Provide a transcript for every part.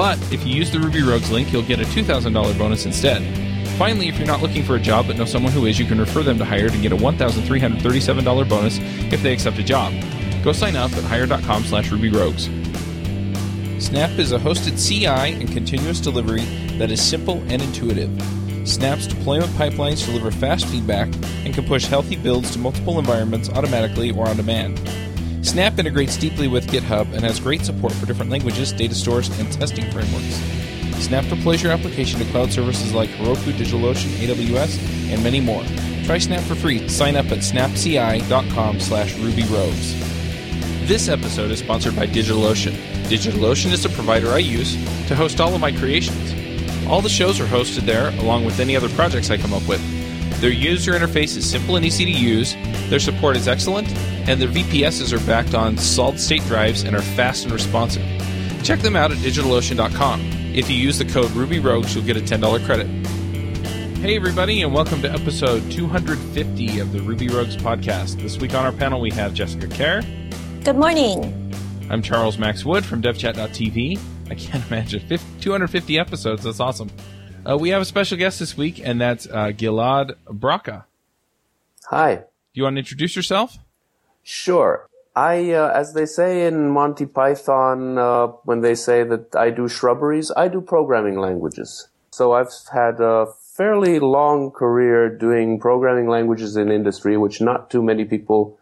But if you use the Ruby Rogues link, you'll get a $2,000 bonus instead. Finally, if you're not looking for a job but know someone who is, you can refer them to Hired and get a $1,337 bonus if they accept a job. Go sign up at hired.com slash rubyrogues. Snap is a hosted CI and continuous delivery that is simple and intuitive. Snap's deployment pipelines deliver fast feedback and can push healthy builds to multiple environments automatically or on demand. Snap integrates deeply with GitHub and has great support for different languages, data stores, and testing frameworks. Snap deploys your application to cloud services like Heroku, DigitalOcean, AWS, and many more. Try Snap for free. Sign up at snapci.com slash rubyrogues. This episode is sponsored by DigitalOcean. DigitalOcean is the provider I use to host all of my creations. All the shows are hosted there, along with any other projects I come up with. Their user interface is simple and easy to use, their support is excellent, and their VPSs are backed on solid state drives and are fast and responsive. Check them out at digitalocean.com. If you use the code RubyRogues, you'll get a $10 credit. Hey, everybody, and welcome to episode 250 of the Ruby Rogues podcast. This week on our panel, we have Jessica Kerr. Good morning. I'm Charles Max Wood from devchat.tv. I can't imagine 50, 250 episodes. That's awesome. Uh, we have a special guest this week, and that's uh, Gilad Bracha. Hi. Do you want to introduce yourself? Sure. I, uh, as they say in Monty Python, uh, when they say that I do shrubberies, I do programming languages. So I've had a fairly long career doing programming languages in industry, which not too many people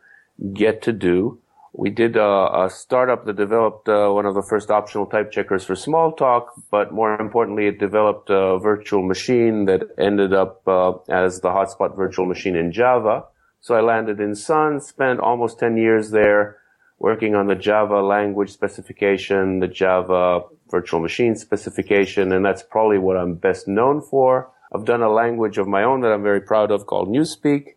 get to do. We did a, a startup that developed uh, one of the first optional type checkers for Smalltalk, but more importantly, it developed a virtual machine that ended up uh, as the hotspot virtual machine in Java. So I landed in Sun, spent almost 10 years there working on the Java language specification, the Java virtual machine specification, and that's probably what I'm best known for. I've done a language of my own that I'm very proud of called Newspeak.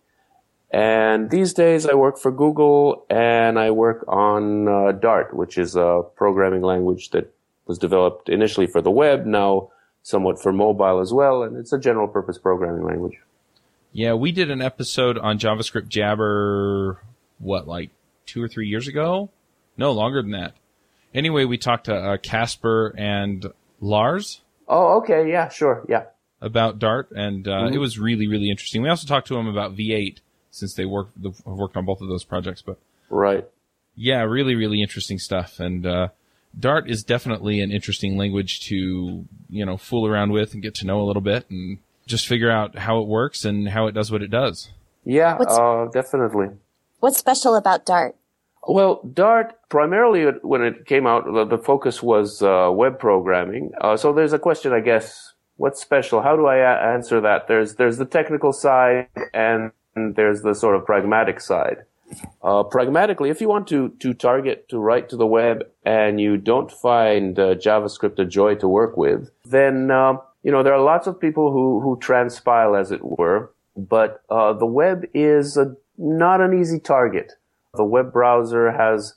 And these days I work for Google and I work on uh, Dart, which is a programming language that was developed initially for the web, now somewhat for mobile as well, and it's a general purpose programming language. Yeah, we did an episode on JavaScript Jabber, what, like two or three years ago? No, longer than that. Anyway, we talked to uh, Kasper and Lars. Oh, okay. Yeah, sure. Yeah. About Dart, and uh, mm-hmm. it was really, really interesting. We also talked to him about V8 since they work have worked on both of those projects. But right, yeah, really, really interesting stuff. And uh, Dart is definitely an interesting language to you know fool around with and get to know a little bit and just figure out how it works and how it does what it does. Yeah, uh, definitely. What's special about Dart? Well, Dart primarily when it came out, the, the focus was uh, web programming. Uh, so there's a question, I guess, what's special? How do I a- answer that? There's there's the technical side and there's the sort of pragmatic side. Uh, pragmatically, if you want to, to target to write to the web and you don't find uh, JavaScript a joy to work with, then uh, you know, there are lots of people who, who transpile, as it were, but uh, the web is a, not an easy target. The web browser has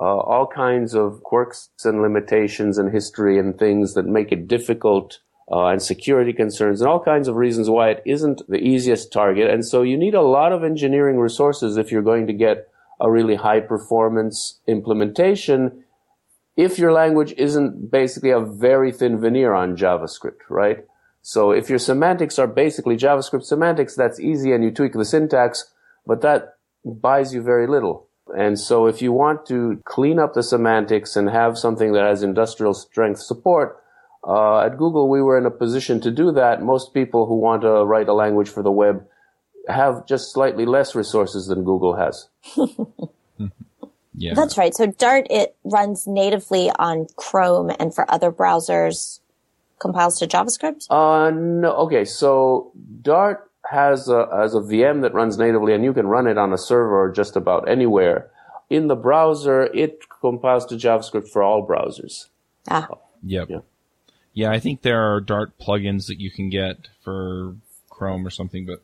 uh, all kinds of quirks and limitations and history and things that make it difficult uh, and security concerns and all kinds of reasons why it isn't the easiest target. And so you need a lot of engineering resources if you're going to get a really high performance implementation if your language isn't basically a very thin veneer on JavaScript, right? So if your semantics are basically JavaScript semantics, that's easy and you tweak the syntax, but that buys you very little. And so if you want to clean up the semantics and have something that has industrial strength support, uh, at Google, we were in a position to do that. Most people who want to write a language for the web have just slightly less resources than Google has. Yeah. That's right. So Dart, it runs natively on Chrome and for other browsers compiles to JavaScript? Uh, no. Okay. So Dart has a, has a VM that runs natively and you can run it on a server just about anywhere. In the browser, it compiles to JavaScript for all browsers. Ah. Yep. Yeah. Yeah, I think there are Dart plugins that you can get for Chrome or something, but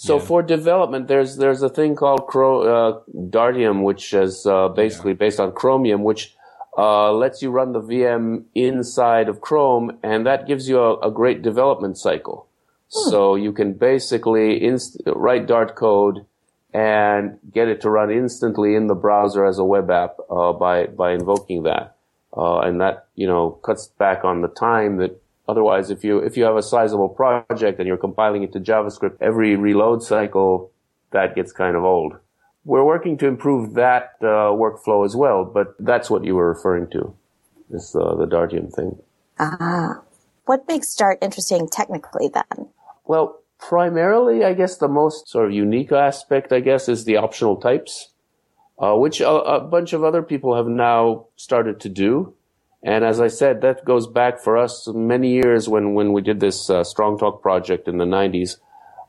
so yeah. for development, there's there's a thing called Cro- uh, Dartium, which is uh, basically yeah. based on Chromium, which uh, lets you run the VM inside of Chrome, and that gives you a, a great development cycle. Hmm. So you can basically inst- write Dart code and get it to run instantly in the browser as a web app uh, by by invoking that, uh, and that you know cuts back on the time that otherwise if you if you have a sizable project and you're compiling it to JavaScript, every reload cycle that gets kind of old. We're working to improve that uh, workflow as well, but that's what you were referring to, is uh, the Dartium thing. Ah, what makes Dart interesting technically then? Well, primarily, I guess the most sort of unique aspect, I guess, is the optional types, uh, which a, a, bunch of other people have now started to do. And as I said, that goes back for us many years when, when we did this uh, Strongtalk project in the 90s.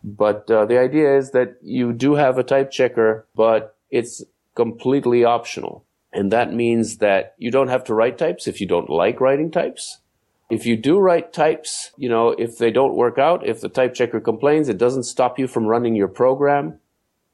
But uh, the idea is that you do have a type checker, but it's completely optional. And that means that you don't have to write types if you don't like writing types. If you do write types, you know, if they don't work out, if the type checker complains, it doesn't stop you from running your program.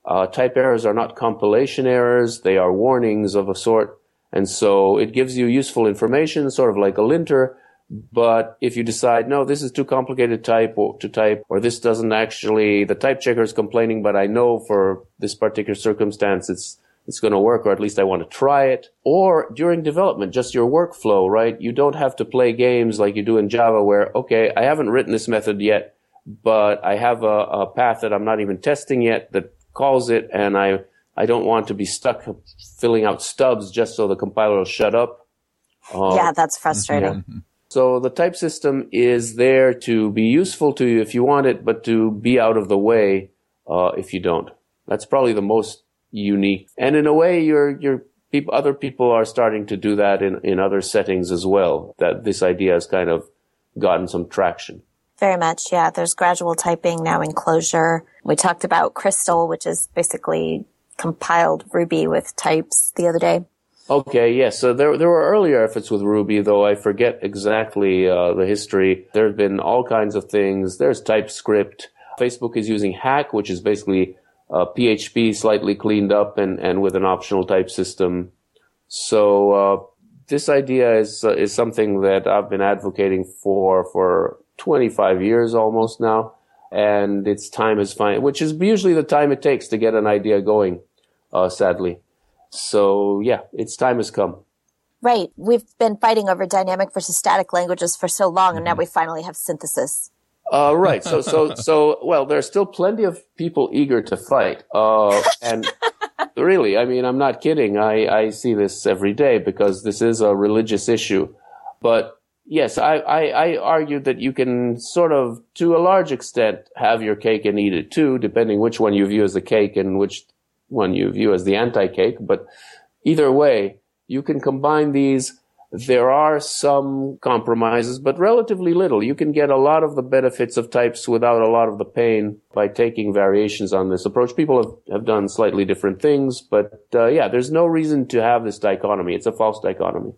Uh, type errors are not compilation errors. They are warnings of a sort. And so it gives you useful information, sort of like a linter. But if you decide, no, this is too complicated type or, to type, or this doesn't actually, the type checker is complaining, but I know for this particular circumstance, it's it's going to work, or at least I want to try it. Or during development, just your workflow, right? You don't have to play games like you do in Java where, okay, I haven't written this method yet, but I have a, a path that I'm not even testing yet that calls it, and I, I don't want to be stuck filling out stubs just so the compiler will shut up. Uh, yeah, that's frustrating. Yeah. So the type system is there to be useful to you if you want it, but to be out of the way uh, if you don't. That's probably the most unique. And in a way, you're, you're, people, other people are starting to do that in, in other settings as well, that this idea has kind of gotten some traction. Very much, yeah. There's gradual typing now in Clojure. We talked about Crystal, which is basically compiled Ruby with types the other day. Okay, yes. So there there were earlier efforts with Ruby, though I forget exactly uh, the history. There have been all kinds of things. There's TypeScript. Facebook is using Hack, which is basically uh, PHP slightly cleaned up and, and with an optional type system. So uh, this idea is uh, is something that I've been advocating for for 25 years almost now, and its time is fine, which is usually the time it takes to get an idea going. Uh, sadly, so yeah, its time has come. Right. We've been fighting over dynamic versus static languages for so long, and now mm-hmm. we finally have synthesis. Uh, right. So, so, so, well, there's still plenty of people eager to fight. Uh, and really, I mean, I'm not kidding. I, I see this every day because this is a religious issue. But yes, I, I, I argue that you can sort of, to a large extent, have your cake and eat it too, depending which one you view as the cake and which one you view as the anti-cake. But either way, you can combine these there are some compromises, but relatively little. You can get a lot of the benefits of types without a lot of the pain by taking variations on this approach. People have, have done slightly different things, but uh, yeah, there's no reason to have this dichotomy. It's a false dichotomy.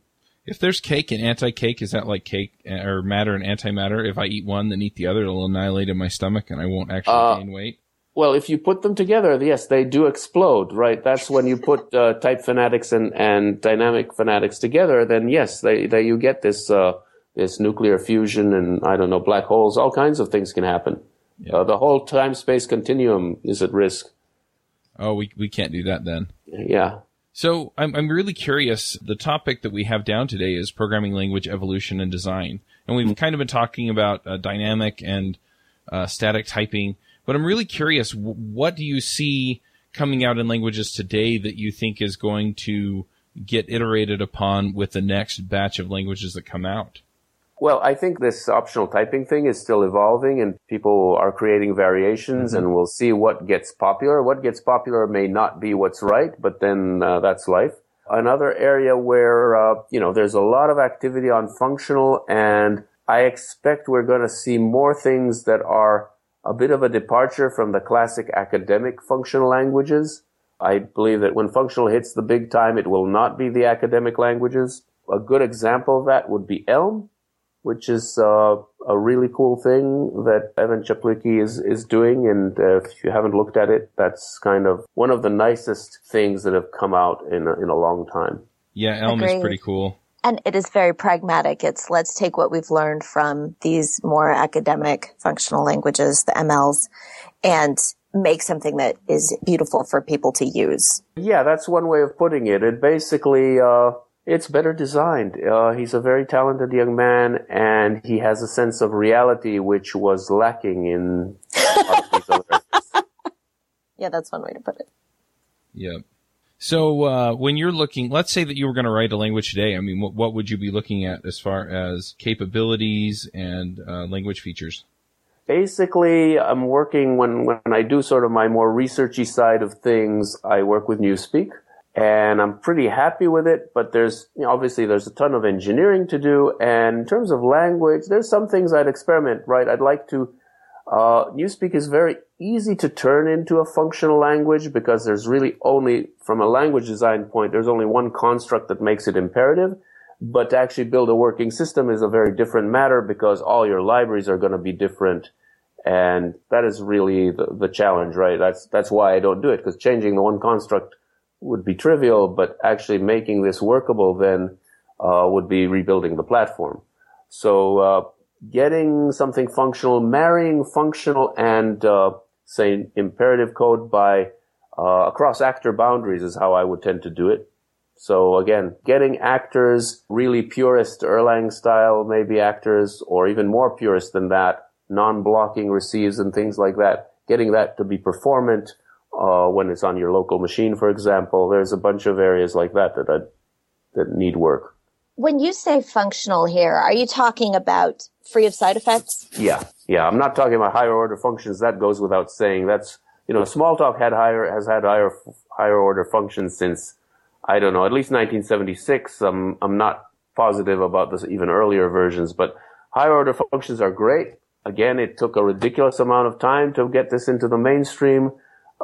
If there's cake and anti-cake, is that like cake or matter and antimatter? If I eat one, then eat the other, it'll annihilate in my stomach, and I won't actually uh, gain weight. Well, if you put them together, yes, they do explode, right? That's when you put uh, type fanatics and, and dynamic fanatics together. Then yes, they, they you get this uh, this nuclear fusion and I don't know black holes. All kinds of things can happen. Yeah. Uh, the whole time space continuum is at risk. Oh, we we can't do that then. Yeah. So I'm I'm really curious. The topic that we have down today is programming language evolution and design, and we've mm-hmm. kind of been talking about uh, dynamic and uh, static typing. But I'm really curious, what do you see coming out in languages today that you think is going to get iterated upon with the next batch of languages that come out? Well, I think this optional typing thing is still evolving and people are creating variations mm-hmm. and we'll see what gets popular. What gets popular may not be what's right, but then uh, that's life. Another area where, uh, you know, there's a lot of activity on functional and I expect we're going to see more things that are a bit of a departure from the classic academic functional languages. I believe that when functional hits the big time, it will not be the academic languages. A good example of that would be Elm. which is uh, a really cool thing that Evan Czaplicki is, is doing. And uh, if you haven't looked at it, that's kind of one of the nicest things that have come out in a, in a long time. Yeah, Elm Agreed. is pretty cool. And it is very pragmatic. It's let's take what we've learned from these more academic functional languages, the MLs, and make something that is beautiful for people to use. Yeah, that's one way of putting it. It basically, uh, it's better designed. Uh, he's a very talented young man, and he has a sense of reality which was lacking in Yeah, that's one way to put it. Yeah. So uh, when you're looking, let's say that you were going to write a language today. I mean, what, what, would you be looking at as far as capabilities and uh, language features? Basically, I'm working when when I do sort of my more researchy side of things. I work with Newspeak and I'm pretty happy with it. But there's you know, obviously there's a ton of engineering to do, and in terms of language, there's some things I'd experiment. Right, I'd like to. Uh, Newspeak is very easy to turn into a functional language because there's really only, from a language design point, there's only one construct that makes it imperative. But to actually build a working system is a very different matter because all your libraries are going to be different. And that is really the, the challenge, right? That's, that's why I don't do it because changing the one construct would be trivial, but actually making this workable then uh, would be rebuilding the platform. So uh, getting something functional, marrying functional and uh, say imperative code by uh, across actor boundaries is how I would tend to do it. So again, getting actors really purist Erlang style, maybe actors, or even more purist than that, non-blocking receives and things like that, getting that to be performant uh, when it's on your local machine, for example. There's a bunch of areas like that that I, that need work. When you say functional here, are you talking about free of side effects? Yeah, yeah. I'm not talking about higher order functions. That goes without saying. That's you know, Smalltalk had higher has had higher higher order functions since I don't know at least 1976. I'm I'm not positive about this even earlier versions, but higher order functions are great. Again, it took a ridiculous amount of time to get this into the mainstream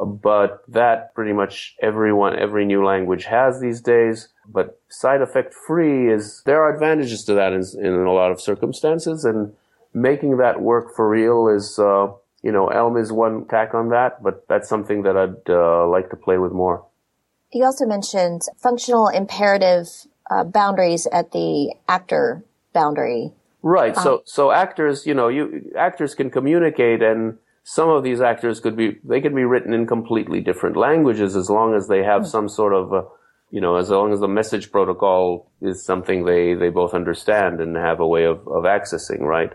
but that pretty much everyone, every new language has these days. But side effect free is, there are advantages to that in, in a lot of circumstances and making that work for real is, uh, you know, Elm is one tack on that, but that's something that I'd uh, like to play with more. You also mentioned functional imperative uh, boundaries at the actor boundary. Right. So, um, so actors, you know, you actors can communicate and some of these actors could be they could be written in completely different languages as long as they have mm. some sort of uh, you know as long as the message protocol is something they they both understand and have a way of of accessing right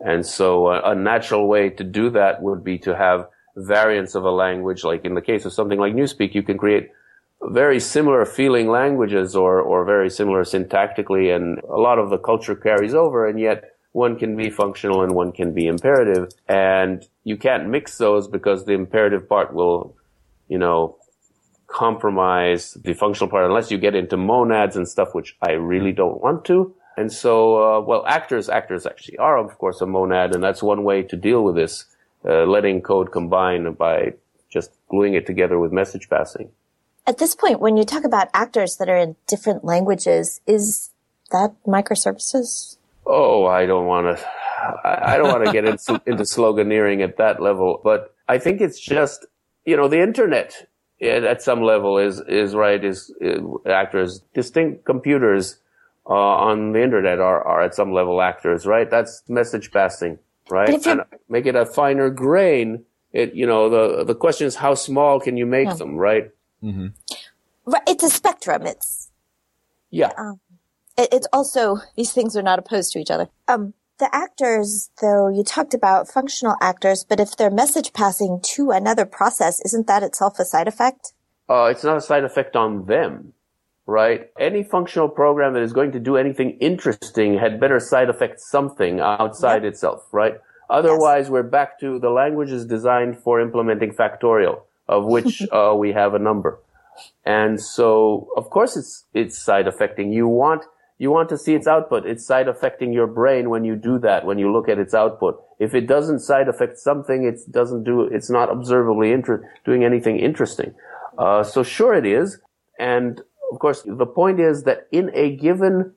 and so uh, a natural way to do that would be to have variants of a language like in the case of something like newspeak you can create very similar feeling languages or or very similar syntactically and a lot of the culture carries over and yet one can be functional and one can be imperative. And you can't mix those because the imperative part will, you know, compromise the functional part unless you get into monads and stuff, which I really don't want to. And so, uh, well, actors, actors actually are, of course, a monad, and that's one way to deal with this, uh, letting code combine by just gluing it together with message passing. At this point, when you talk about actors that are in different languages, is that microservices? Oh, I don't want to. I don't want to get into, into sloganeering at that level, but I think it's just you know the internet at some level is is right is, is actors distinct computers uh, on the internet are are at some level actors right that's message passing right and make it a finer grain it you know the the question is how small can you make yeah. them right mm-hmm. right it's a spectrum it's yeah um, it's also these things are not opposed to each other. Um, the actors, though, you talked about functional actors, but if they're message passing to another process, isn't that itself a side effect? Uh, it's not a side effect on them, right? Any functional program that is going to do anything interesting had better side effect something outside yep. itself, right? Otherwise, yes. we're back to the language is designed for implementing factorial, of which uh, we have a number. And so, of course, it's, it's side affecting. You want you want to see its output. It's side affecting your brain when you do that, when you look at its output. If it doesn't side affect something, it doesn't do, it's not observably inter- doing anything interesting. Uh, so sure it is. And of course, the point is that in a given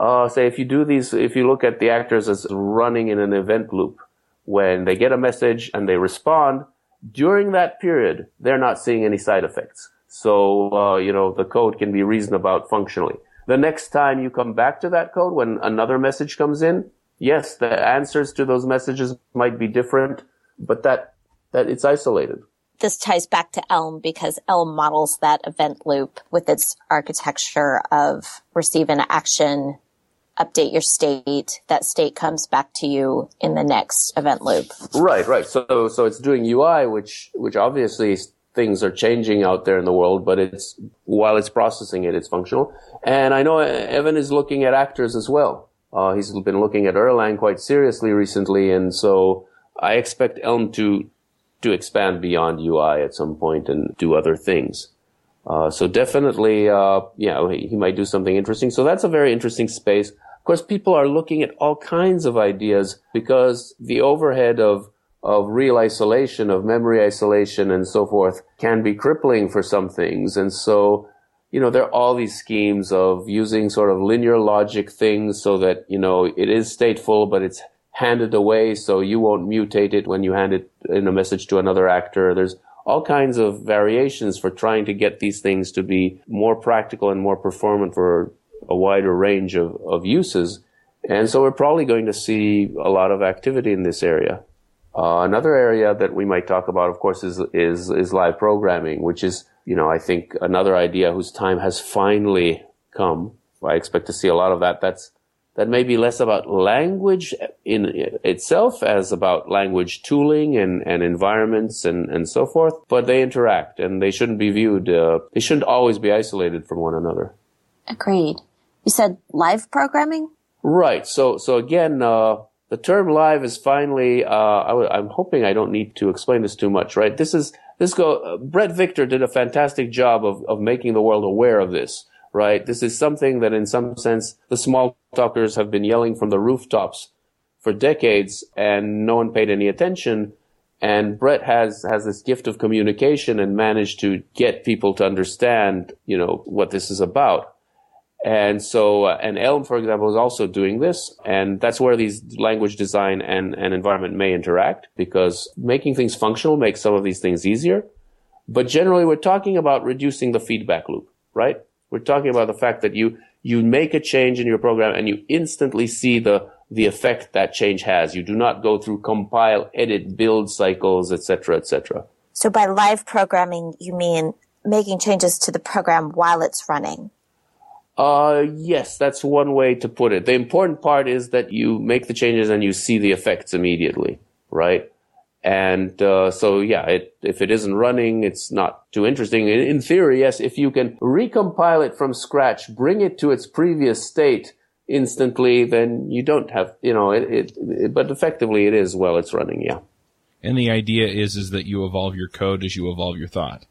uh, say if you do these, if you look at the actors as running in an event loop, when they get a message and they respond, during that period, they're not seeing any side effects. So, uh, you know, the code can be reasoned about functionally. The next time you come back to that code, when another message comes in, yes, the answers to those messages might be different, but that, that it's isolated. This ties back to Elm because Elm models that event loop with its architecture of receive an action, update your state. That state comes back to you in the next event loop. Right, right. So, so it's doing UI, which, which obviously things are changing out there in the world, but it's, while it's processing it, it's functional. And I know Evan is looking at actors as well. Uh, he's been looking at Erlang quite seriously recently. And so I expect Elm to, to expand beyond UI at some point and do other things. Uh, so definitely, uh, yeah, he, he might do something interesting. So that's a very interesting space. Of course, people are looking at all kinds of ideas because the overhead of of real isolation, of memory isolation and so forth can be crippling for some things. And so, you know, there are all these schemes of using sort of linear logic things so that, you know, it is stateful, but it's handed away so you won't mutate it when you hand it in a message to another actor. There's all kinds of variations for trying to get these things to be more practical and more performant for a wider range of, of uses. And so we're probably going to see a lot of activity in this area. Uh, another area that we might talk about, of course, is, is, is live programming, which is, you know, I think another idea whose time has finally come. I expect to see a lot of that. That's, that may be less about language in itself as about language tooling and, and environments and, and so forth, but they interact and they shouldn't be viewed, uh, they shouldn't always be isolated from one another. Agreed. You said live programming? Right. So, so again, uh, the term live is finally, uh, i w- I'm hoping I don't need to explain this too much, right? This is, this go, uh, Bret Victor did a fantastic job of, of making the world aware of this, right? This is something that in some sense the small talkers have been yelling from the rooftops for decades and no one paid any attention. And Bret has, has this gift of communication and managed to get people to understand, you know, what this is about. And so, uh, and Elm, for example, is also doing this. And that's where these language design and, and environment may interact because making things functional makes some of these things easier. But generally, we're talking about reducing the feedback loop, right? We're talking about the fact that you, you make a change in your program and you instantly see the, the effect that change has. You do not go through compile, edit, build cycles, etc., etc. So by live programming, you mean making changes to the program while it's running? Uh, yes, that's one way to put it. The important part is that you make the changes and you see the effects immediately, right? And uh, so, yeah, it, if it isn't running, it's not too interesting. In, in, theory, yes, if you can recompile it from scratch, bring it to its previous state instantly, then you don't have, you know, it, it, it but effectively it is while it's running, yeah. And the idea is is that you evolve your code as you evolve your thought.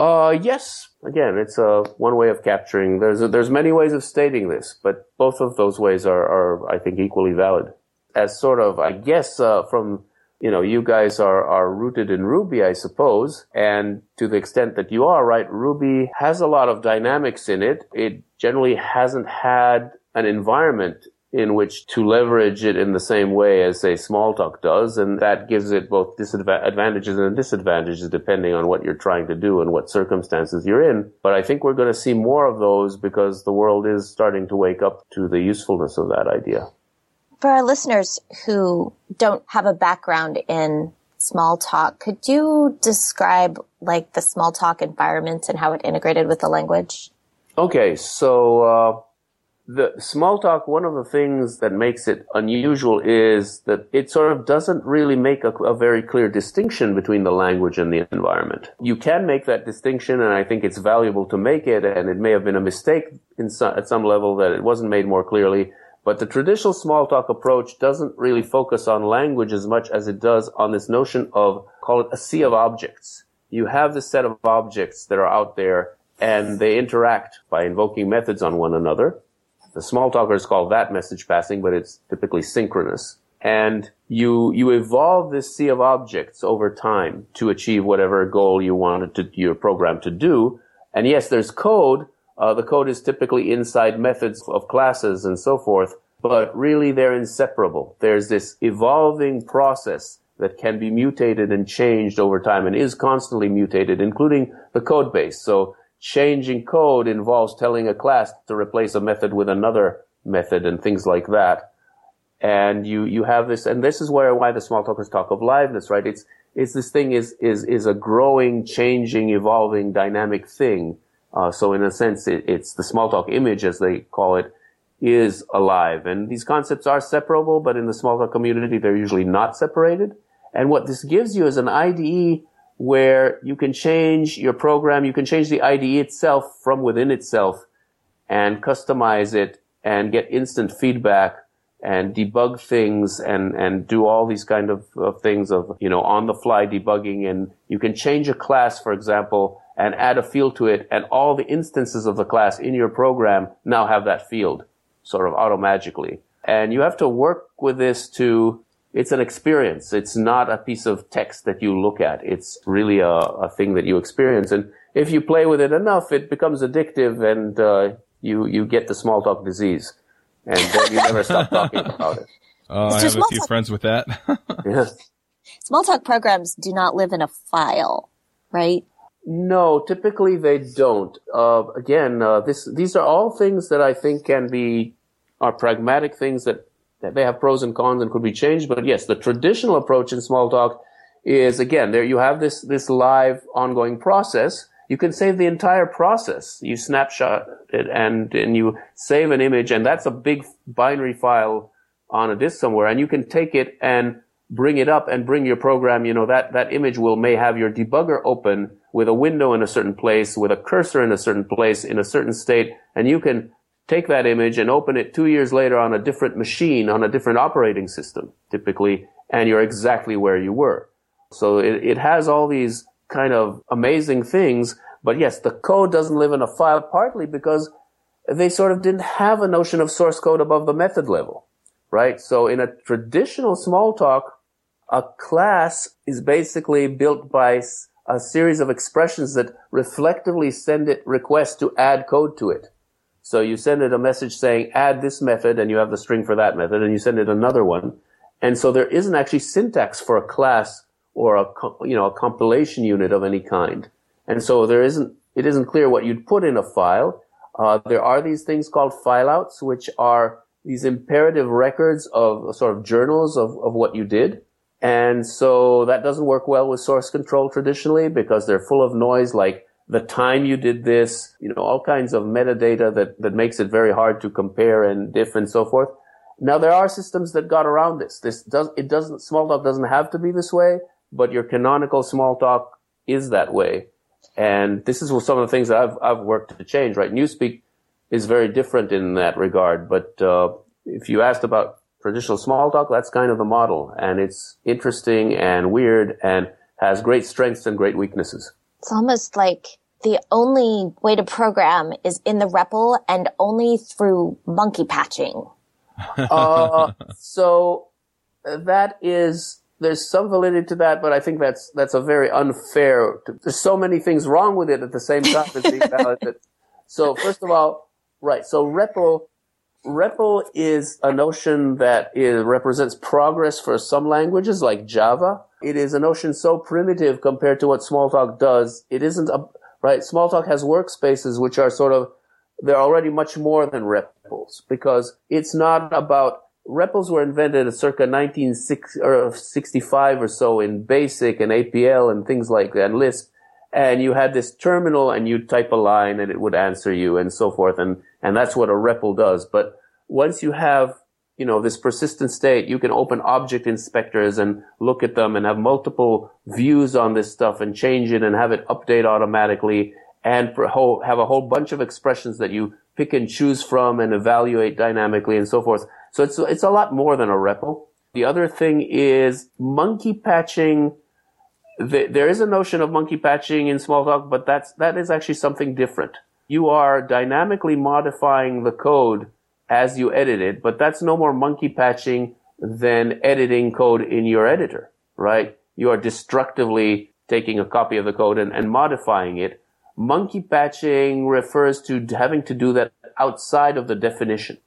Uh, yes. Again, it's uh, one way of capturing. There's a, there's many ways of stating this, but both of those ways are, are I think, equally valid. As sort of, I guess, uh, from you know, you guys are are rooted in Ruby, I suppose, and to the extent that you are, right, Ruby has a lot of dynamics in it. It generally hasn't had an environment in which to leverage it in the same way as say Smalltalk does, and that gives it both disadvantages and disadvantages depending on what you're trying to do and what circumstances you're in. But I think we're going to see more of those because the world is starting to wake up to the usefulness of that idea. For our listeners who don't have a background in Smalltalk, could you describe like the Smalltalk environment and how it integrated with the language? Okay, so uh, the Smalltalk, one of the things that makes it unusual is that it sort of doesn't really make a, a, very clear distinction between the language and the environment. You can make that distinction, and I think it's valuable to make it, and it may have been a mistake some, at some level that it wasn't made more clearly. But the traditional Smalltalk approach doesn't really focus on language as much as it does on this notion of, call it a sea of objects. You have this set of objects that are out there, and they interact by invoking methods on one another the Smalltalkers call that message passing, but it's typically synchronous. And you, you evolve this sea of objects over time to achieve whatever goal you wanted to, your program to do. And yes, there's code, Uh, the code is typically inside methods of classes and so forth, but really they're inseparable. There's this evolving process that can be mutated and changed over time and is constantly mutated, including the code base. So changing code involves telling a class to replace a method with another method and things like that. And you, you have this, and this is where, why the Smalltalkers talk of liveness, right? It's, it's this thing is, is, is a growing, changing, evolving, dynamic thing. Uh, so in a sense, it, it's the Smalltalk image, as they call it, is alive. And these concepts are separable, but in the Smalltalk community, they're usually not separated. And what this gives you is an IDE where you can change your program, you can change the IDE itself from within itself and customize it and get instant feedback and debug things and, and do all these kind of, of things of, you know, on the fly debugging. And you can change a class, for example, and add a field to it and all the instances of the class in your program now have that field sort of automagically. And you have to work with this to it's an experience. It's not a piece of text that you look at. It's really a, a thing that you experience. And if you play with it enough, it becomes addictive and uh, you, you get the Smalltalk disease. And then you never stop talking about it. Oh, I have a few talk- friends with that. yeah. Smalltalk programs do not live in a file, right? No, typically they don't. Uh, again, uh, this, these are all things that I think can be, are pragmatic things that they have pros and cons and could be changed. But yes, the traditional approach in Smalltalk is again, there you have this, this live ongoing process. You can save the entire process. You snapshot it and, and you save an image and that's a big binary file on a disk somewhere and you can take it and bring it up and bring your program, you know, that, that image will may have your debugger open with a window in a certain place, with a cursor in a certain place, in a certain state, and you can take that image and open it two years later on a different machine, on a different operating system, typically, and you're exactly where you were. So it, it has all these kind of amazing things, but yes, the code doesn't live in a file partly because they sort of didn't have a notion of source code above the method level, right? So in a traditional Smalltalk, a class is basically built by a series of expressions that reflectively send it requests to add code to it. So you send it a message saying add this method and you have the string for that method and you send it another one. And so there isn't actually syntax for a class or a, you know, a compilation unit of any kind. And so there isn't, it isn't clear what you'd put in a file. Uh, there are these things called fileouts, which are these imperative records of sort of journals of, of what you did. And so that doesn't work well with source control traditionally because they're full of noise like the time you did this, you know, all kinds of metadata that, that makes it very hard to compare and diff and so forth. Now there are systems that got around this. This does, it doesn't, Smalltalk doesn't have to be this way, but your canonical Smalltalk is that way. And this is some of the things that I've, I've worked to change, right? Newspeak is very different in that regard, but, uh, if you asked about traditional Smalltalk, that's kind of the model. And it's interesting and weird and has great strengths and great weaknesses. It's almost like the only way to program is in the REPL and only through monkey patching. uh, so that is there's some validity to that, but I think that's that's a very unfair. There's so many things wrong with it at the same time so first of all, right. So REPL REPL is a notion that represents progress for some languages like Java. It is a notion so primitive compared to what Smalltalk does. It isn't a right? Smalltalk has workspaces which are sort of, they're already much more than REPLs because it's not about, REPLs were invented circa 1965 or so in BASIC and APL and things like that, and Lisp. And you had this terminal and you'd type a line and it would answer you and so forth. And, and that's what a REPL does. But once you have you know, this persistent state, you can open object inspectors and look at them and have multiple views on this stuff and change it and have it update automatically and have a whole bunch of expressions that you pick and choose from and evaluate dynamically and so forth. So it's, it's a lot more than a REPL. The other thing is monkey patching. There is a notion of monkey patching in Smalltalk, but that's, that is actually something different. You are dynamically modifying the code as you edit it, but that's no more monkey patching than editing code in your editor, right? You are destructively taking a copy of the code and, and modifying it. Monkey patching refers to having to do that outside of the definition,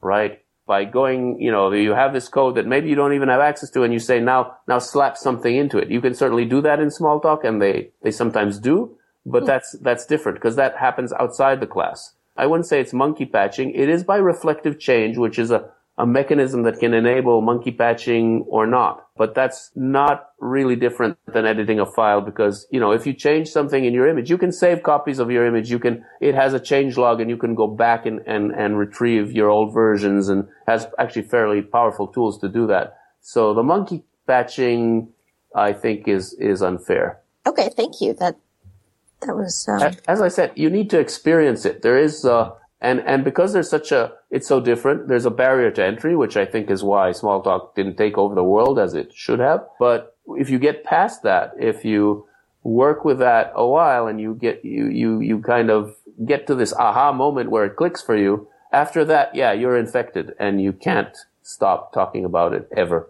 right? By going, you know, you have this code that maybe you don't even have access to and you say now, now slap something into it. You can certainly do that in Smalltalk and they, they sometimes do, but hmm. that's, that's different because that happens outside the class. I wouldn't say it's monkey patching. It is by reflective change, which is a, a mechanism that can enable monkey patching or not. But that's not really different than editing a file because, you know, if you change something in your image, you can save copies of your image. You can, it has a change log and you can go back and, and, and retrieve your old versions and has actually fairly powerful tools to do that. So the monkey patching, I think is, is unfair. Okay. Thank you. That, that was, um... as I said, you need to experience it. There is, uh, and, and because there's such a, it's so different, there's a barrier to entry, which I think is why Smalltalk didn't take over the world as it should have. But if you get past that, if you work with that a while and you get, you, you, you kind of get to this aha moment where it clicks for you, after that, yeah, you're infected and you can't stop talking about it ever.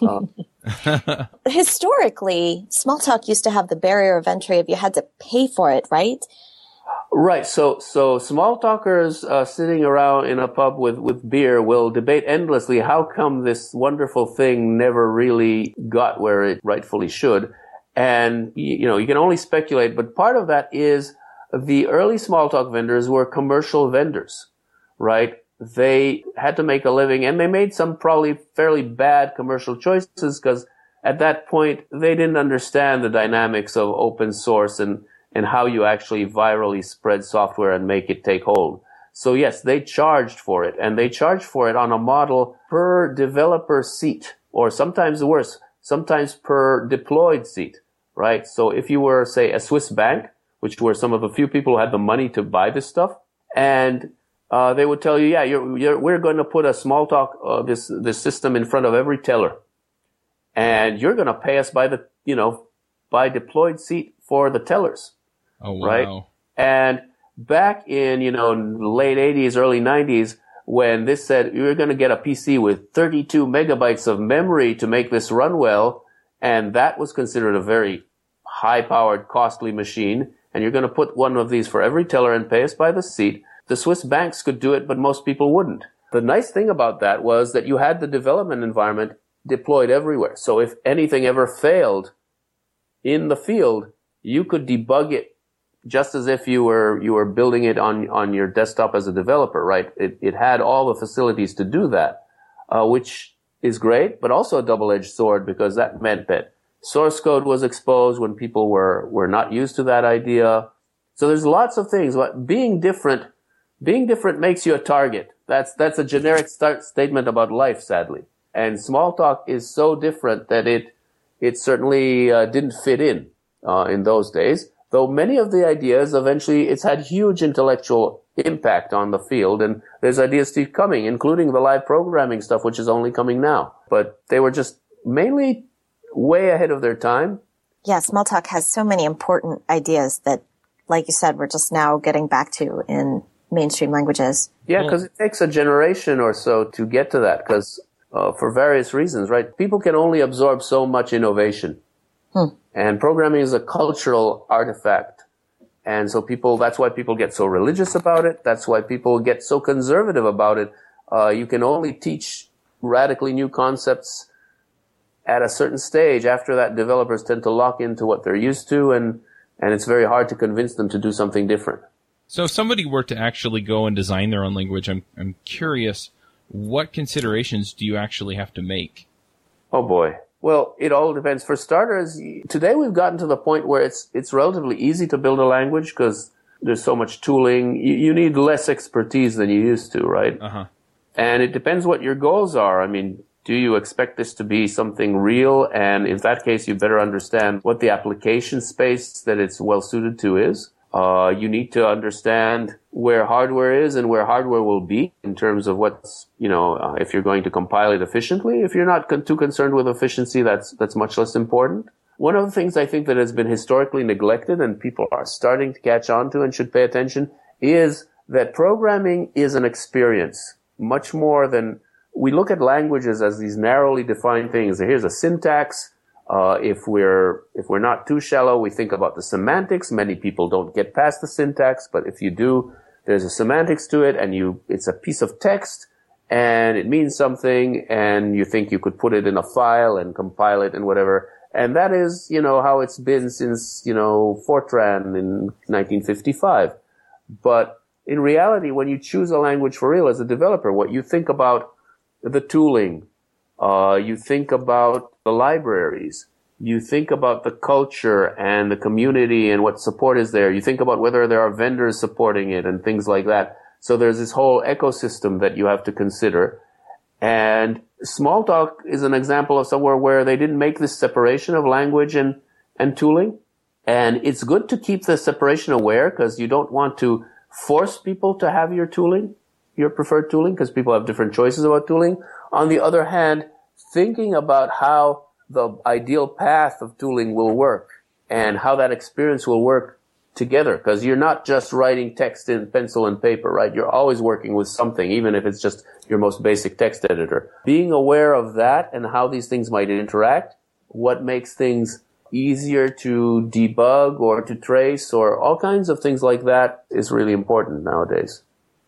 Uh, Historically, Smalltalk used to have the barrier of entry if you had to pay for it, right? Right. So, so Smalltalkers uh, sitting around in a pub with, with beer will debate endlessly how come this wonderful thing never really got where it rightfully should. And, you know, you can only speculate, but part of that is the early Smalltalk vendors were commercial vendors, right? They had to make a living and they made some probably fairly bad commercial choices because at that point they didn't understand the dynamics of open source and and how you actually virally spread software and make it take hold. So yes, they charged for it and they charged for it on a model per developer seat or sometimes worse, sometimes per deployed seat, right? So if you were, say, a Swiss bank, which were some of the few people who had the money to buy this stuff, and uh, they would tell you, yeah, you're, you're, we're going to put a Smalltalk, uh, this, this system in front of every teller. And you're going to pay us by the, you know, by deployed seat for the tellers. Oh, wow. Right? And back in, you know, late 80s, early 90s, when this said you're going to get a PC with 32 megabytes of memory to make this run well, and that was considered a very high powered, costly machine, and you're going to put one of these for every teller and pay us by the seat. The Swiss banks could do it, but most people wouldn't. The nice thing about that was that you had the development environment deployed everywhere. So if anything ever failed in the field, you could debug it just as if you were you were building it on on your desktop as a developer, right? It it had all the facilities to do that, uh, which is great, but also a double-edged sword because that meant that source code was exposed when people were were not used to that idea. So there's lots of things. But being different, being different makes you a target. That's that's a generic start statement about life, sadly. And Smalltalk is so different that it it certainly uh, didn't fit in uh, in those days though many of the ideas eventually it's had huge intellectual impact on the field and there's ideas still coming including the live programming stuff which is only coming now but they were just mainly way ahead of their time yeah Smalltalk has so many important ideas that like you said we're just now getting back to in mainstream languages yeah because it takes a generation or so to get to that because uh, for various reasons right people can only absorb so much innovation hmm. And programming is a cultural artifact. And so people, that's why people get so religious about it. That's why people get so conservative about it. Uh, you can only teach radically new concepts at a certain stage. After that, developers tend to lock into what they're used to and, and it's very hard to convince them to do something different. So if somebody were to actually go and design their own language, I'm, I'm curious, what considerations do you actually have to make? Oh boy. Well, it all depends. For starters, today we've gotten to the point where it's it's relatively easy to build a language because there's so much tooling. You, you, need less expertise than you used to, right? Uh-huh. And it depends what your goals are. I mean, do you expect this to be something real? And in that case, you better understand what the application space that it's well suited to is. Uh, you need to understand where hardware is and where hardware will be in terms of what's, you know, uh, if you're going to compile it efficiently. If you're not con- too concerned with efficiency, that's, that's much less important. One of the things I think that has been historically neglected and people are starting to catch on to and should pay attention is that programming is an experience much more than we look at languages as these narrowly defined things. Here's a syntax, Uh, if we're if we're not too shallow, we think about the semantics. Many people don't get past the syntax, but if you do, there's a semantics to it, and you it's a piece of text, and it means something, and you think you could put it in a file and compile it and whatever. And that is, you know, how it's been since, you know, Fortran in 1955. But in reality, when you choose a language for real as a developer, what you think about the tooling, uh, you think about the libraries, you think about the culture and the community and what support is there. You think about whether there are vendors supporting it and things like that. So there's this whole ecosystem that you have to consider. And Smalltalk is an example of somewhere where they didn't make this separation of language and, and tooling. And it's good to keep the separation aware because you don't want to force people to have your tooling, your preferred tooling, because people have different choices about tooling. On the other hand, thinking about how the ideal path of tooling will work and how that experience will work together because you're not just writing text in pencil and paper, right? You're always working with something, even if it's just your most basic text editor. Being aware of that and how these things might interact, what makes things easier to debug or to trace or all kinds of things like that is really important nowadays.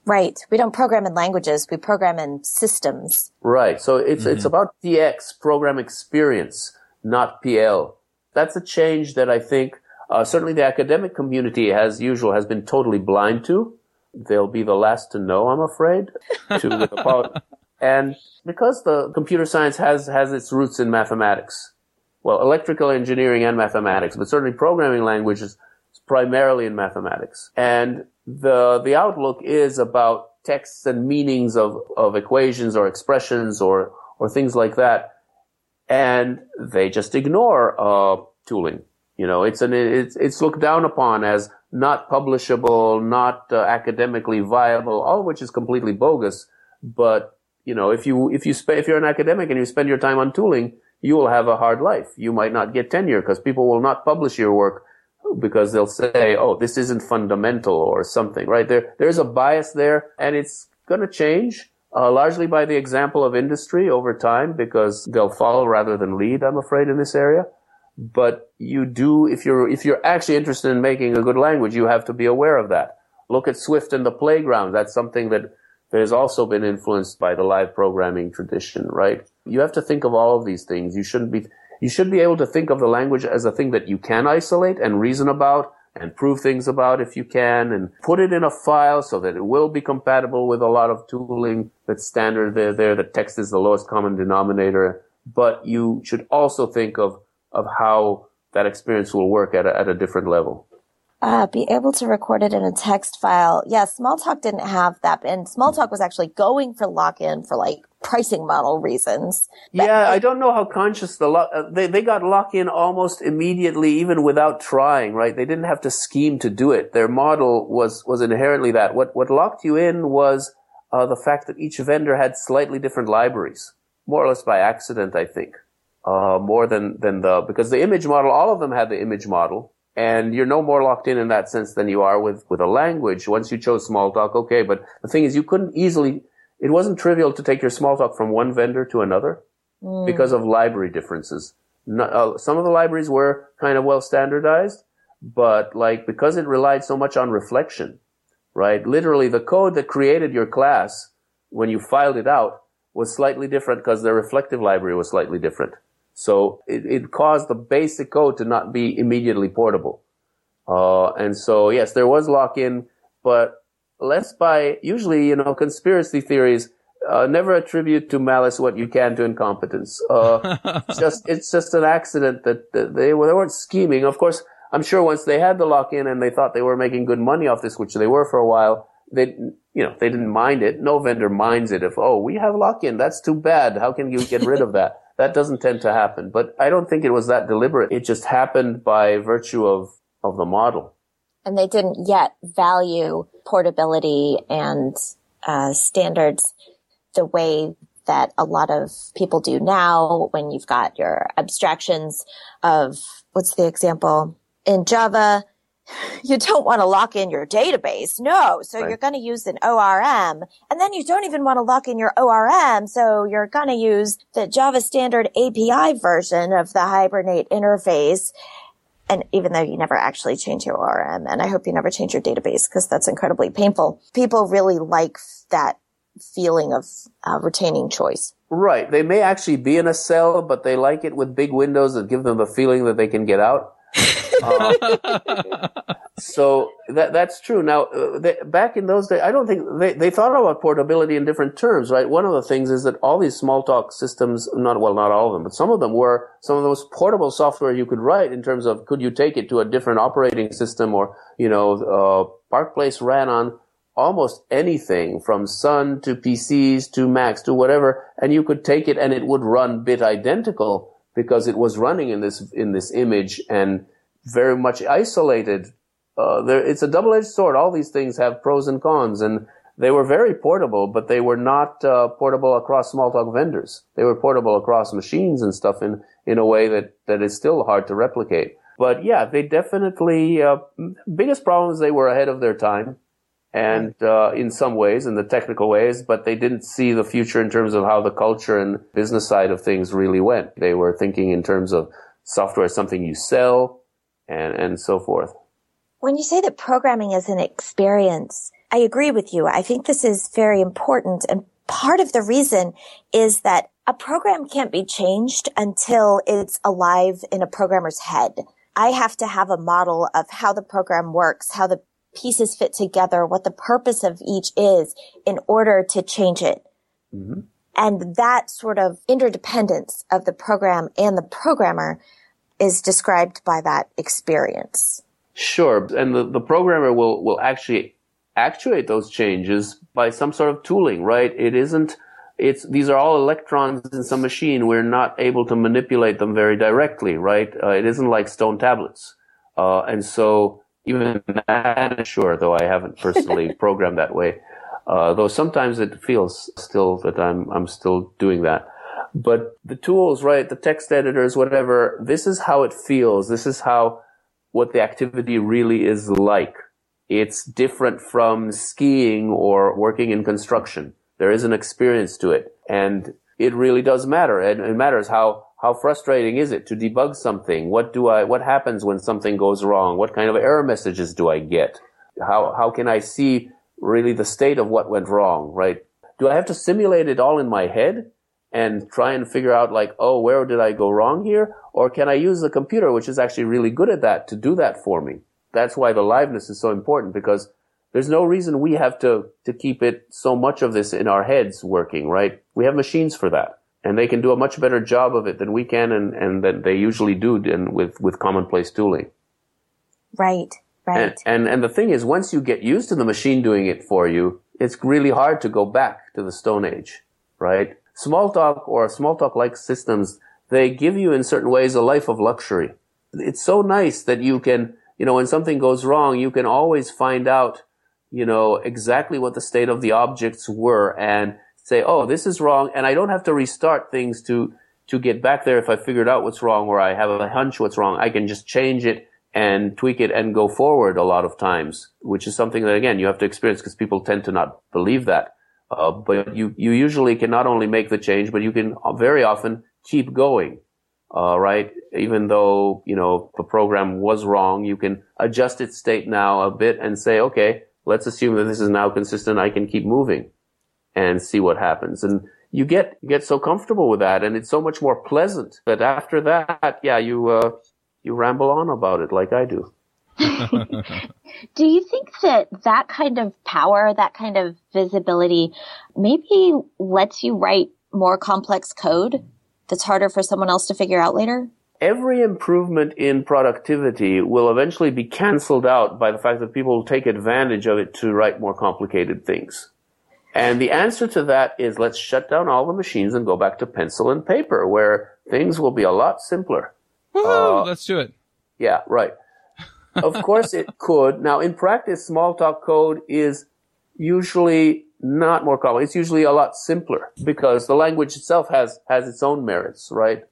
Right. We don't program in languages. We program in systems. Right. So it's, mm-hmm. it's about PX, program experience, not PL. That's a change that I think uh, certainly the academic community, as usual, has been totally blind to. They'll be the last to know, I'm afraid. to and because the computer science has, has its roots in mathematics, well, electrical engineering and mathematics, but certainly programming languages is primarily in mathematics. And the, the outlook is about texts and meanings of, of equations or expressions or, or things like that. And they just ignore, uh, tooling. You know, it's an, it's, it's looked down upon as not publishable, not uh, academically viable, all of which is completely bogus. But, you know, if you, if you spend, if you're an academic and you spend your time on tooling, you will have a hard life. You might not get tenure because people will not publish your work because they'll say, "Oh, this isn't fundamental" or something, right? There, there's a bias there, and it's going to change. Uh, largely by the example of industry over time because they'll follow rather than lead, I'm afraid, in this area. But you do, if you're, if you're actually interested in making a good language, you have to be aware of that. Look at Swift and the playground. That's something that that has also been influenced by the live programming tradition, right? You have to think of all of these things. You shouldn't be, you should be able to think of the language as a thing that you can isolate and reason about and prove things about if you can and put it in a file so that it will be compatible with a lot of tooling that's standard there, there. The text is the lowest common denominator, but you should also think of, of how that experience will work at a, at a different level uh, be able to record it in a text file. Yeah, Smalltalk didn't have that, and Smalltalk was actually going for lock-in for like pricing model reasons. Yeah, I don't know how conscious the lock, uh, they, they got lock-in almost immediately, even without trying, right? They didn't have to scheme to do it. Their model was, was inherently that. What, what locked you in was, uh, the fact that each vendor had slightly different libraries, more or less by accident, I think. Uh, more than, than the, because the image model, all of them had the image model and you're no more locked in in that sense than you are with, with a language. Once you chose Smalltalk, okay, but the thing is you couldn't easily, it wasn't trivial to take your Smalltalk from one vendor to another mm. because of library differences. uh, some of the libraries were kind of well standardized, but like because it relied so much on reflection, right? Literally the code that created your class when you filed it out was slightly different because the reflective library was slightly different. So it, it caused the basic code to not be immediately portable. Uh, and so yes, there was lock-in, but less by usually, you know, conspiracy theories. Uh, never attribute to malice what you can to incompetence. Uh, it's just it's just an accident that, that they, they weren't scheming. Of course, I'm sure once they had the lock-in and they thought they were making good money off this, which they were for a while, they you know they didn't mind it. No vendor minds it if oh we have lock-in. That's too bad. How can you get rid of that? That doesn't tend to happen, but I don't think it was that deliberate. It just happened by virtue of, of the model. And they didn't yet value portability and uh, standards the way that a lot of people do now when you've got your abstractions of what's the example in Java you don't want to lock in your database. No. So right. you're going to use an ORM and then you don't even want to lock in your ORM. So you're going to use the Java standard API version of the Hibernate interface. And even though you never actually change your ORM, and I hope you never change your database because that's incredibly painful. People really like that feeling of uh, retaining choice. Right. They may actually be in a cell, but they like it with big windows that give them the feeling that they can get out. Um, so that that's true. Now, uh, they, back in those days, I don't think they, they thought about portability in different terms, right? One of the things is that all these Smalltalk systems, not well, not all of them, but some of them were some of the most portable software you could write in terms of could you take it to a different operating system, or you know, uh, ParcPlace ran on almost anything from Sun to PCs to Macs to whatever, and you could take it and it would run bit identical because it was running in this in this image and very much isolated. Uh, there, it's a double-edged sword. All these things have pros and cons, and they were very portable, but they were not uh, portable across Smalltalk vendors. They were portable across machines and stuff in in a way that that is still hard to replicate. But yeah, they definitely uh, biggest problem is they were ahead of their time and uh, in some ways, in the technical ways, but they didn't see the future in terms of how the culture and business side of things really went. They were thinking in terms of software as something you sell and, and so forth. When you say that programming is an experience, I agree with you. I think this is very important. And part of the reason is that a program can't be changed until it's alive in a programmer's head. I have to have a model of how the program works, how the pieces fit together, what the purpose of each is in order to change it. Mm-hmm. And that sort of interdependence of the program and the programmer is described by that experience. Sure. And the, the programmer will, will actually actuate those changes by some sort of tooling, right? It isn't, it's, these are all electrons in some machine. We're not able to manipulate them very directly, right? Uh, it isn't like stone tablets. Uh, and so even that, sure, though I haven't personally programmed that way. Uh, though sometimes it feels still that I'm, I'm still doing that. But the tools, right, the text editors, whatever, this is how it feels. This is how, what the activity really is like. It's different from skiing or working in construction. There is an experience to it. And it really does matter. And it matters how, how frustrating is it to debug something? What do I, what happens when something goes wrong? What kind of error messages do I get? How, how can I see really the state of what went wrong, right? Do I have to simulate it all in my head and try and figure out like, oh, where did I go wrong here? Or can I use the computer, which is actually really good at that, to do that for me? That's why the liveness is so important because there's no reason we have to, to keep it so much of this in our heads working, right? We have machines for that and they can do a much better job of it than we can and, and that they usually do in, with, with commonplace tooling. Right, right. And, and, and the thing is, once you get used to the machine doing it for you, it's really hard to go back to the Stone Age, right? Smalltalk or Smalltalk-like systems, they give you in certain ways a life of luxury. It's so nice that you can, you know, when something goes wrong, you can always find out, you know, exactly what the state of the objects were and say, oh, this is wrong, and I don't have to restart things to to get back there if I figured out what's wrong or I have a hunch what's wrong. I can just change it and tweak it and go forward a lot of times, which is something that again you have to experience because people tend to not believe that. Uh, but you you usually can not only make the change, but you can very often keep going. Uh, right? Even though you know the program was wrong, you can adjust its state now a bit and say, okay, let's assume that this is now consistent. I can keep moving and see what happens. And you get you get so comfortable with that, and it's so much more pleasant that after that, yeah, you uh, you ramble on about it like I do. do you think that that kind of power, that kind of visibility, maybe lets you write more complex code that's harder for someone else to figure out later? Every improvement in productivity will eventually be canceled out by the fact that people will take advantage of it to write more complicated things. And the answer to that is let's shut down all the machines and go back to pencil and paper where things will be a lot simpler. uh, let's do it. Yeah, right. of course it could. Now in practice, Smalltalk code is usually not more common. It's usually a lot simpler because the language itself has, has its own merits, right?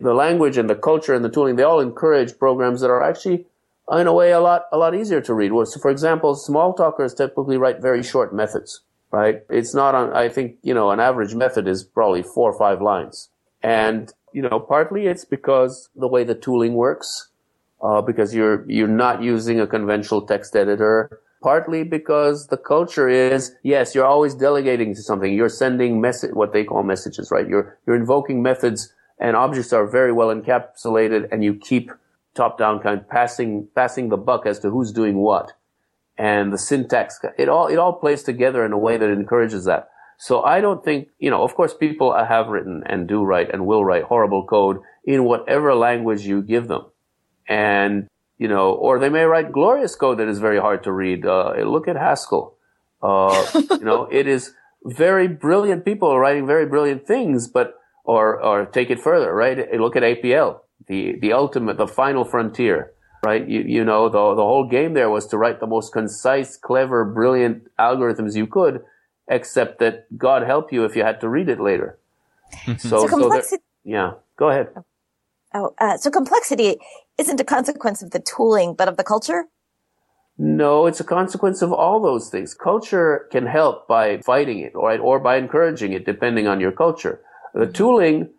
The language and the culture and the tooling, they all encourage programs that are actually in a way a lot a lot easier to read. So for example, Smalltalkers typically write very short methods, right? It's not on I think, you know, an average method is probably four or five lines. And, you know, partly it's because the way the tooling works, uh, because you're you're not using a conventional text editor. Partly because the culture is yes, you're always delegating to something. You're sending message what they call messages, right? You're you're invoking methods and objects are very well encapsulated, and you keep top down kind of passing passing the buck as to who's doing what and the syntax it all it all plays together in a way that encourages that. So i don't think you know of course people have written and do write and will write horrible code in whatever language you give them. And you know or they may write glorious code that is very hard to read. Uh, look at Haskell. Uh, you know it is very brilliant. People are writing very brilliant things but or or take it further right? Look at APL the the ultimate, the final frontier, right? You you know the the whole game there was to write the most concise, clever, brilliant algorithms you could, except that God help you if you had to read it later. so, so, complexity. So yeah, go ahead. Oh, uh, so complexity isn't a consequence of the tooling, but of the culture. No, it's a consequence of all those things. Culture can help by fighting it, right, or by encouraging it, depending on your culture. The tooling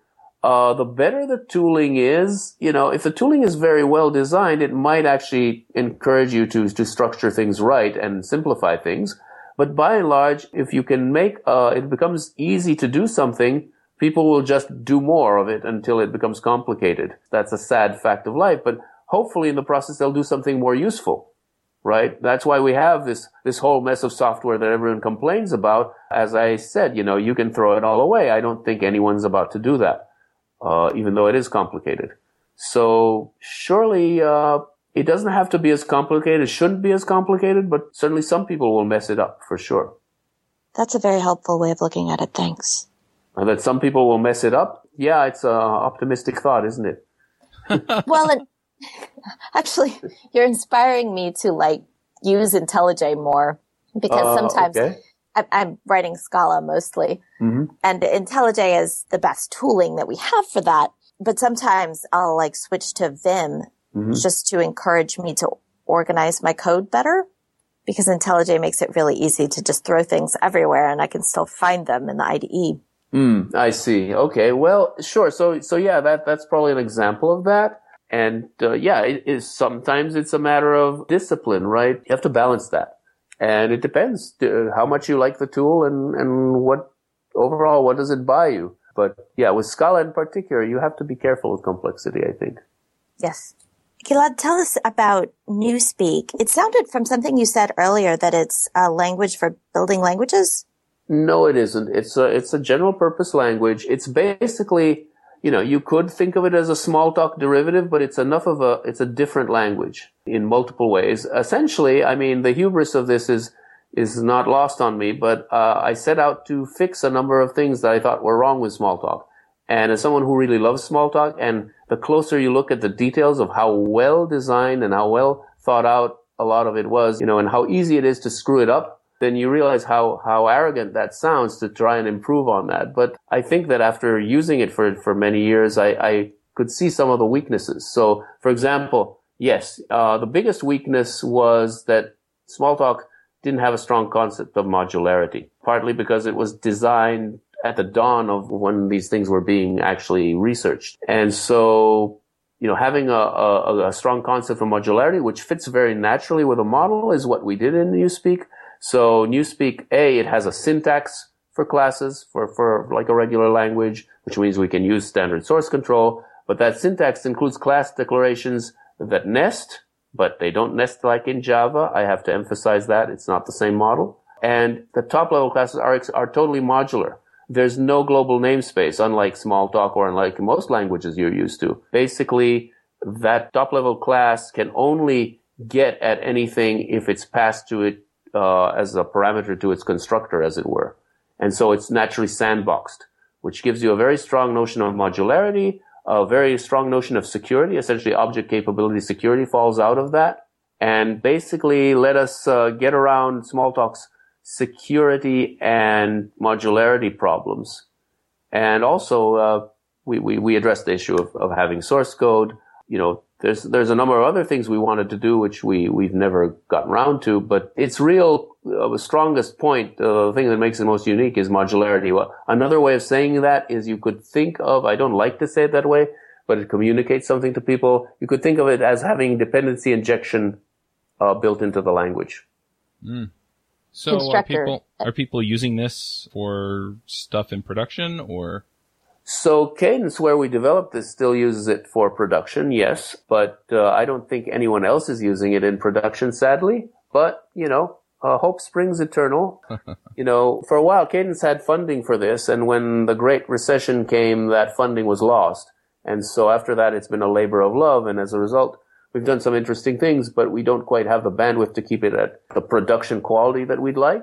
uh, the better the tooling is, you know, if the tooling is very well designed, it might actually encourage you to, to structure things right and simplify things. But by and large, if you can make, uh, it becomes easy to do something, people will just do more of it until it becomes complicated. That's a sad fact of life, but hopefully in the process they'll do something more useful. Right? That's why we have this, this whole mess of software that everyone complains about. As I said, you know, you can throw it all away. I don't think anyone's about to do that uh, even though it is complicated. So surely uh, it doesn't have to be as complicated. It shouldn't be as complicated, but certainly some people will mess it up for sure. That's a very helpful way of looking at it. Thanks. And that some people will mess it up. Yeah, it's an optimistic thought, isn't it? well, and actually, you're inspiring me to like use IntelliJ more because uh, sometimes okay. I'm writing Scala mostly, mm-hmm. and IntelliJ is the best tooling that we have for that. But sometimes I'll like switch to Vim mm-hmm. just to encourage me to organize my code better because IntelliJ makes it really easy to just throw things everywhere and I can still find them in the IDE. Mm, I see. Okay. Well, sure. So, so yeah, that, that's probably an example of that. And, uh, yeah, it is sometimes it's a matter of discipline, right? You have to balance that and it depends uh, how much you like the tool and, and what overall, what does it buy you? But yeah, with Scala in particular, you have to be careful with complexity, I think. Yes. Gilad, tell us about Newspeak. It sounded from something you said earlier that it's a language for building languages. No, it isn't. It's a, it's a general purpose language. It's basically you know, you could think of it as a Smalltalk derivative, but it's enough of a, it's a different language in multiple ways. Essentially, I mean, the hubris of this is, is not lost on me, but uh, I set out to fix a number of things that I thought were wrong with Smalltalk. And as someone who really loves Smalltalk, and the closer you look at the details of how well designed and how well thought out a lot of it was, you know, and how easy it is to screw it up, then you realize how, how arrogant that sounds to try and improve on that. But I think that after using it for, for many years, I, I could see some of the weaknesses. So, for example, yes, uh, the biggest weakness was that Smalltalk didn't have a strong concept of modularity, partly because it was designed at the dawn of when these things were being actually researched. And so, you know, having a, a, a strong concept of modularity, which fits very naturally with a model is what we did in Newspeak. So Newspeak A, it has a syntax for classes for, for like a regular language, which means we can use standard source control. But that syntax includes class declarations that nest, but they don't nest like in Java. I have to emphasize that. It's not the same model. And the top level classes are, are totally modular. There's no global namespace, unlike Smalltalk or unlike most languages you're used to. Basically, that top level class can only get at anything if it's passed to it uh, as a parameter to its constructor, as it were. And so it's naturally sandboxed, which gives you a very strong notion of modularity, a very strong notion of security. Essentially, object capability security falls out of that. And basically, let us uh, get around Smalltalk's security and modularity problems. And also, uh, we, we, we address the issue of, of having source code, you know, there's there's a number of other things we wanted to do which we we've never gotten around to. But its real uh, strongest point, uh, the thing that makes it most unique, is modularity. Well, another way of saying that is you could think of. I don't like to say it that way, but it communicates something to people. You could think of it as having dependency injection uh, built into the language. Mm. So are people are people using this for stuff in production or? So Cadence, where we developed this, still uses it for production, yes, but uh, I don't think anyone else is using it in production, sadly. But you know, uh, hope springs eternal. you know, for a while, Cadence had funding for this, and when the Great Recession came, that funding was lost. And so after that, it's been a labor of love, and as a result, we've done some interesting things, but we don't quite have the bandwidth to keep it at the production quality that we'd like.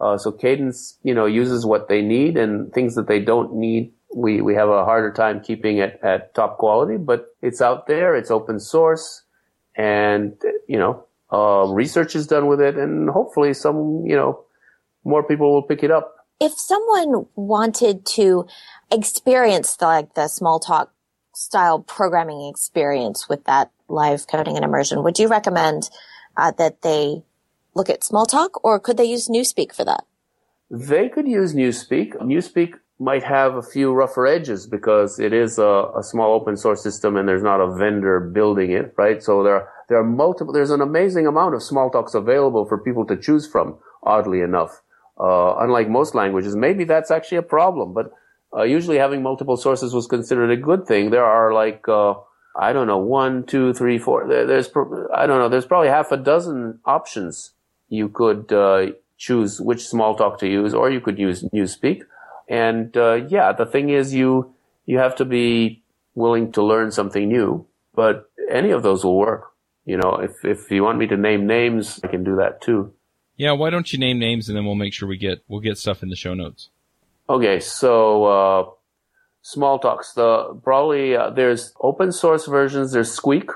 Uh, so Cadence, you know, uses what they need, and things that they don't need we, we have a harder time keeping it at top quality, but it's out there. It's open source and, you know, uh, research is done with it and hopefully some, you know, more people will pick it up. If someone wanted to experience the, like the Smalltalk style programming experience with that live coding and immersion, would you recommend uh, that they look at Smalltalk or could they use Newspeak for that? They could use Newspeak. Newspeak might have a few rougher edges because it is a, a, small open source system and there's not a vendor building it, right? So there are, there are multiple, there's an amazing amount of Smalltalks available for people to choose from, oddly enough. Uh, unlike most languages, maybe that's actually a problem, but uh, usually having multiple sources was considered a good thing. There are like, uh, I don't know, one, two, three, four, there, there's, I don't know, there's probably half a dozen options you could, uh, choose which Smalltalk to use, or you could use Newspeak. And uh, yeah, the thing is, you you have to be willing to learn something new. But any of those will work. You know, if if you want me to name names, I can do that too. Yeah, why don't you name names and then we'll make sure we get we'll get stuff in the show notes. Okay, so uh, Smalltalks. The probably uh, there's open source versions. There's Squeak.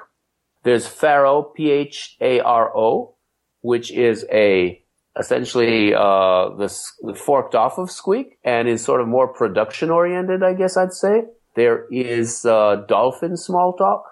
There's Pharo, P H A R O, which is a essentially uh, this forked off of Squeak and is sort of more production oriented, I guess I'd say. There is uh, Dolphin Smalltalk.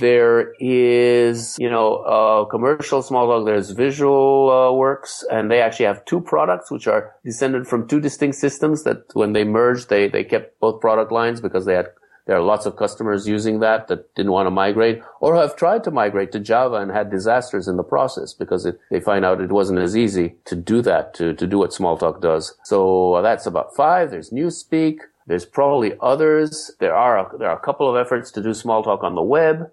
There is, you know, uh, commercial Smalltalk. There's Visual uh, Works, and they actually have two products which are descended from two distinct systems. That when they merged, they they kept both product lines because they had there are lots of customers using that that didn't want to migrate or have tried to migrate to Java and had disasters in the process because it, they find out it wasn't as easy to do that, to, to do what Smalltalk does. So that's about five. There's Newspeak. There's probably others. There are, a, there are a couple of efforts to do Smalltalk on the web.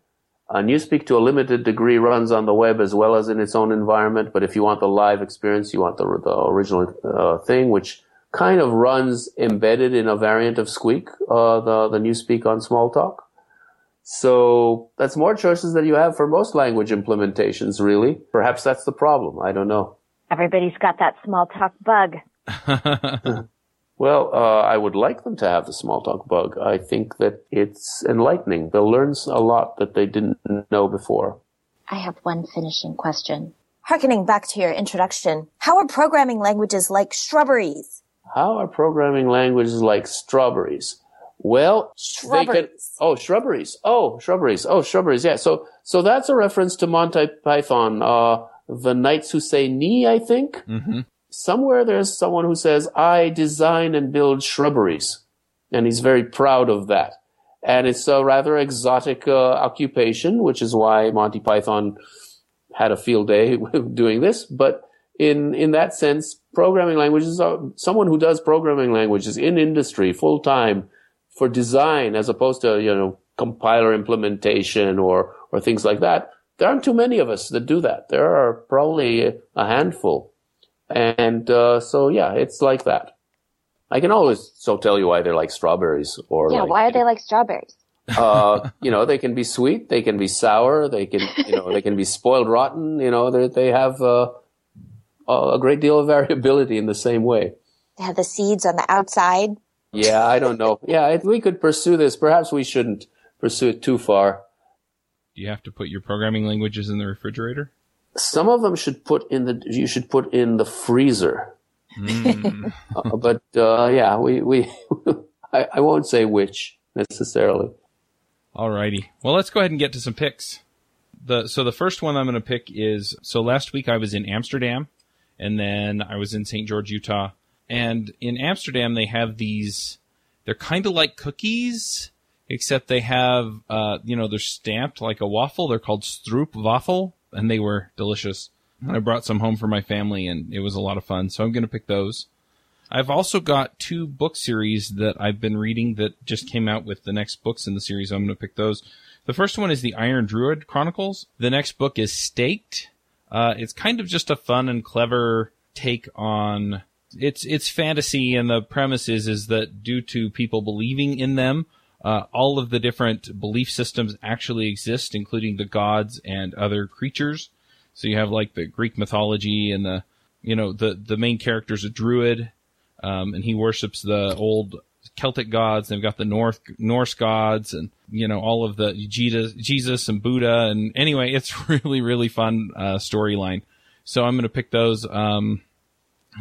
Uh, Newspeak to a limited degree runs on the web as well as in its own environment. But if you want the live experience, you want the, the original uh, thing, which kind of runs embedded in a variant of Squeak, uh, the, the Newspeak on Smalltalk. So that's more choices than you have for most language implementations, really. Perhaps that's the problem. I don't know. Everybody's got that Smalltalk bug. well, uh, I would like them to have the Smalltalk bug. I think that it's enlightening. They'll learn a lot that they didn't know before. I have one finishing question. Harkening back to your introduction, how are programming languages like shrubberies? How are programming languages like strawberries? Well, shrubberies. they can, oh, shrubberies. Oh, shrubberies. Oh, shrubberies. Yeah. So, so that's a reference to Monty Python, uh, the knights who say ni, I think. Mm-hmm. Somewhere there's someone who says, I design and build shrubberies. And he's very proud of that. And it's a rather exotic uh, occupation, which is why Monty Python had a field day doing this. But in in that sense, programming languages are someone who does programming languages in industry full time for design as opposed to you know compiler implementation or or things like that. There aren't too many of us that do that. There are probably a handful, and uh, so yeah, it's like that. I can always so tell you why they're like strawberries or yeah. Like, why are they like strawberries? uh, you know, they can be sweet, they can be sour, they can, you know, they can be spoiled rotten. You know, they they have uh, a great deal of variability in the same way. They have the seeds on the outside. Yeah, I don't know. Yeah, we could pursue this. Perhaps we shouldn't pursue it too far. Do you have to put your programming languages in the refrigerator? Some of them should put in the. You should put in the freezer. Mm. uh, but uh, yeah, we we. I, I won't say which necessarily. Alrighty. Well, let's go ahead and get to some picks. The so the first one I'm going to pick is so last week I was in Amsterdam, and then I was in St. George, Utah, and in Amsterdam they have these. They're kind of like cookies, except they have uh, you know they're stamped like a waffle. They're called stroopwafel, and they were delicious. And I brought some home for my family, and it was a lot of fun. So I'm going to pick those. I've also got two book series that I've been reading that just came out with the next books in the series. I'm going to pick those. The first one is the Iron Druid Chronicles. The next book is Staked. Uh, it's kind of just a fun and clever take on it's it's fantasy, and the premise is is that due to people believing in them, uh, all of the different belief systems actually exist, including the gods and other creatures. So you have like the Greek mythology and the you know the the main character is a druid um, and he worships the old Celtic gods. They've got the North Norse gods, and you know all of the Jesus, Jesus and Buddha. And anyway, it's really really fun uh, storyline. So I'm going to pick those. Um,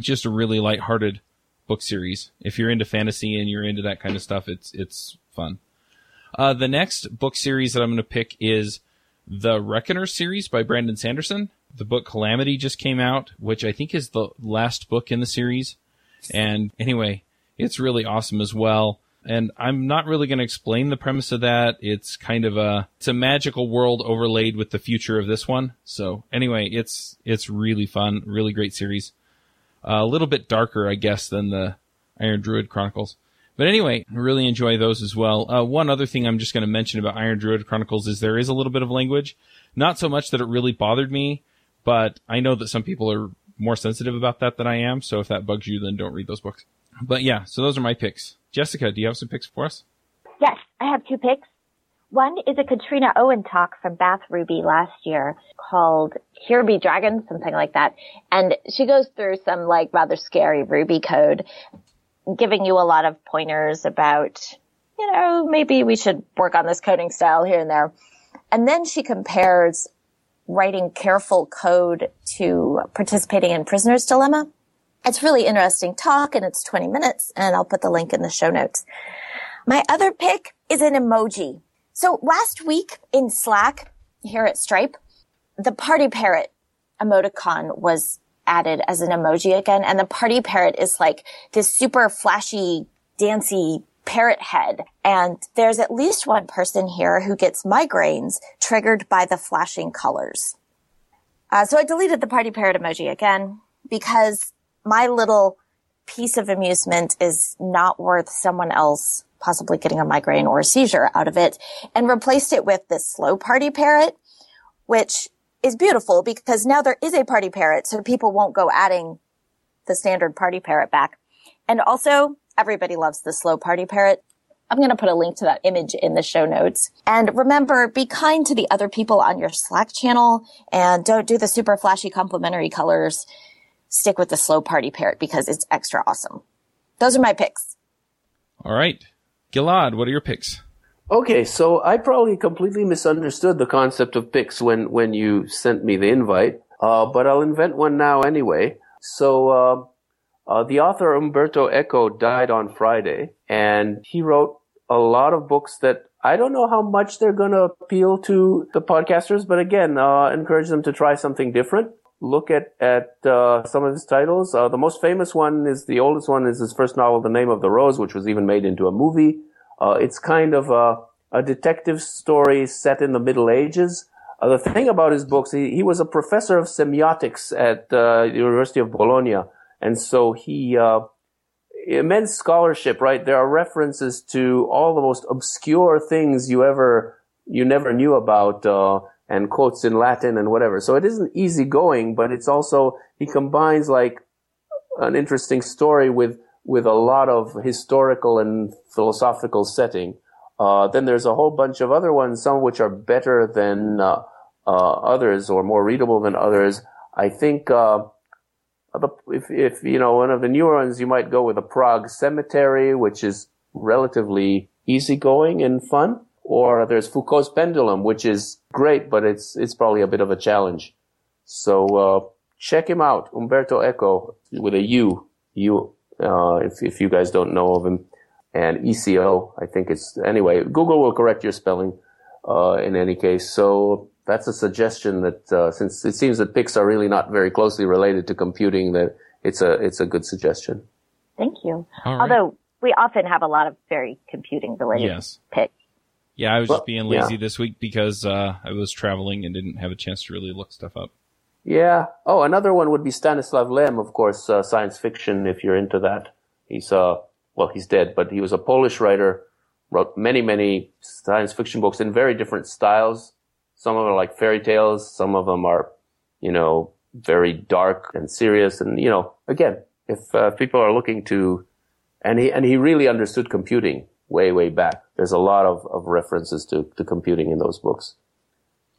just a really light-hearted book series. If you're into fantasy and you're into that kind of stuff, it's it's fun. Uh, the next book series that I'm going to pick is the Reckoner series by Brandon Sanderson. The book Calamity just came out, which I think is the last book in the series. And anyway, it's really awesome as well. And I'm not really going to explain the premise of that. It's kind of a it's a magical world overlaid with the future of this one. So anyway, it's it's really fun, really great series. Uh, a little bit darker, I guess, than the Iron Druid Chronicles. But anyway, I really enjoy those as well. Uh, one other thing I'm just going to mention about Iron Druid Chronicles is there is a little bit of language. Not so much that it really bothered me, but I know that some people are more sensitive about that than I am. So if that bugs you, then don't read those books. But yeah, so those are my picks. Jessica, do you have some picks for us? Yes, I have two picks. One is a Katrina Owen talk from Bath Ruby last year called Here Be Dragons, something like that. And she goes through some like rather scary Ruby code, giving you a lot of pointers about, you know, maybe we should work on this coding style here and there. And then she compares writing careful code to participating in Prisoner's Dilemma. It's really interesting talk and it's 20 minutes and I'll put the link in the show notes. My other pick is an emoji. So last week in Slack here at Stripe, the party parrot emoticon was added as an emoji again. And the party parrot is like this super flashy, dancy parrot head. And there's at least one person here who gets migraines triggered by the flashing colors. Uh, so I deleted the party parrot emoji again because my little piece of amusement is not worth someone else possibly getting a migraine or a seizure out of it and replaced it with this slow party parrot, which is beautiful because now there is a party parrot. So people won't go adding the standard party parrot back. And also Everybody loves the slow party parrot. I'm going to put a link to that image in the show notes. And remember, be kind to the other people on your Slack channel and don't do the super flashy complimentary colors. Stick with the slow party parrot because it's extra awesome. Those are my picks. All right. Gilad, what are your picks? Okay, so I probably completely misunderstood the concept of picks when, when you sent me the invite, uh, but I'll invent one now anyway. So, uh, uh, the author Umberto Eco died on Friday, and he wrote a lot of books that I don't know how much they're going to appeal to the podcasters, but again, uh, encourage them to try something different. Look at at uh, some of his titles. Uh, the most famous one is the oldest one is his first novel, The Name of the Rose, which was even made into a movie. Uh, it's kind of a, a, detective story set in the Middle Ages. Uh, the thing about his books, he, he was a professor of semiotics at the University of Bologna and so he, uh, immense scholarship, right? There are references to all the most obscure things you ever, you never knew about, uh, and quotes in Latin and whatever. So it isn't easy going, but it's also, he combines like an interesting story with, with a lot of historical and philosophical setting. Uh, then there's a whole bunch of other ones, some of which are better than, uh, uh, others or more readable than others. I think, uh, if, if, you know, one of the newer ones, you might go with a Prague cemetery, which is relatively easygoing and fun. Or there's Foucault's pendulum, which is great, but it's, it's probably a bit of a challenge. So, uh, check him out. Umberto Eco with a U. U, uh, if, if you guys don't know of him. and ECO. I think it's anyway. Google will correct your spelling uh, in any case. So that's a suggestion that uh, since it seems that picks are really not very closely related to computing, that it's a it's a good suggestion. Thank you. Although we often have a lot of very computing related yes. picks. Yeah, I was well, just being lazy yeah. this week because uh, I was traveling and didn't have a chance to really look stuff up. Yeah. Oh, another one would be Stanislav Lem, of course, uh, science fiction. If you're into that, he's uh, well, he's dead, but he was a Polish writer, wrote many, many science fiction books in very different styles. Some of them are like fairy tales. Some of them are, you know, very dark and serious. And, you know, again, if uh, people are looking to, and he, and he really understood computing way, way back. There's a lot of, of references to, to computing in those books.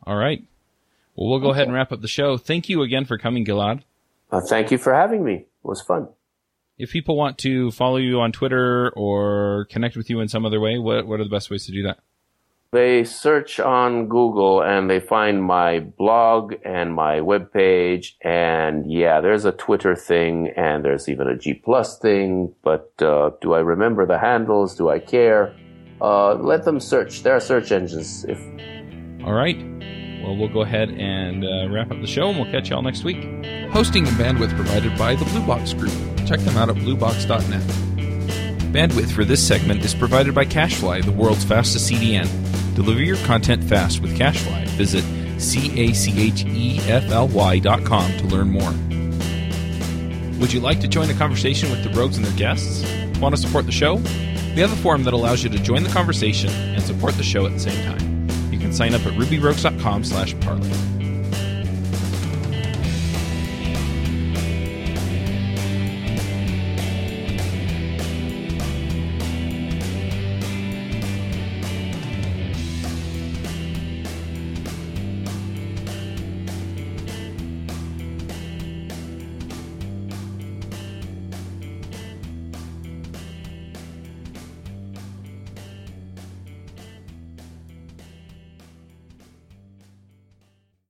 All right. Well, we'll go ahead and wrap up the show. Thank you again for coming, Gilad. Uh, thank you for having me. It was fun. If people want to follow you on Twitter or connect with you in some other way, what, what are the best ways to do that? They search on Google and they find my blog and my webpage. And yeah, there's a Twitter thing and there's even a G Plus thing. But uh, do I remember the handles? Do I care? Uh, let them search. There are search engines. If all right. Well, we'll go ahead and uh, wrap up the show, and we'll catch y'all next week. Hosting and bandwidth provided by the Blue Box Group. Check them out at bluebox.net. Bandwidth for this segment is provided by CacheFly, the world's fastest CDN. Deliver your content fast with CacheFly. Visit C-A-C-H-E-F-L-Y dot com to learn more. Would you like to join a conversation with the Rogues and their guests? Want to support the show? We have a forum that allows you to join the conversation and support the show at the same time. You can sign up at rubyrogues.com slash parley.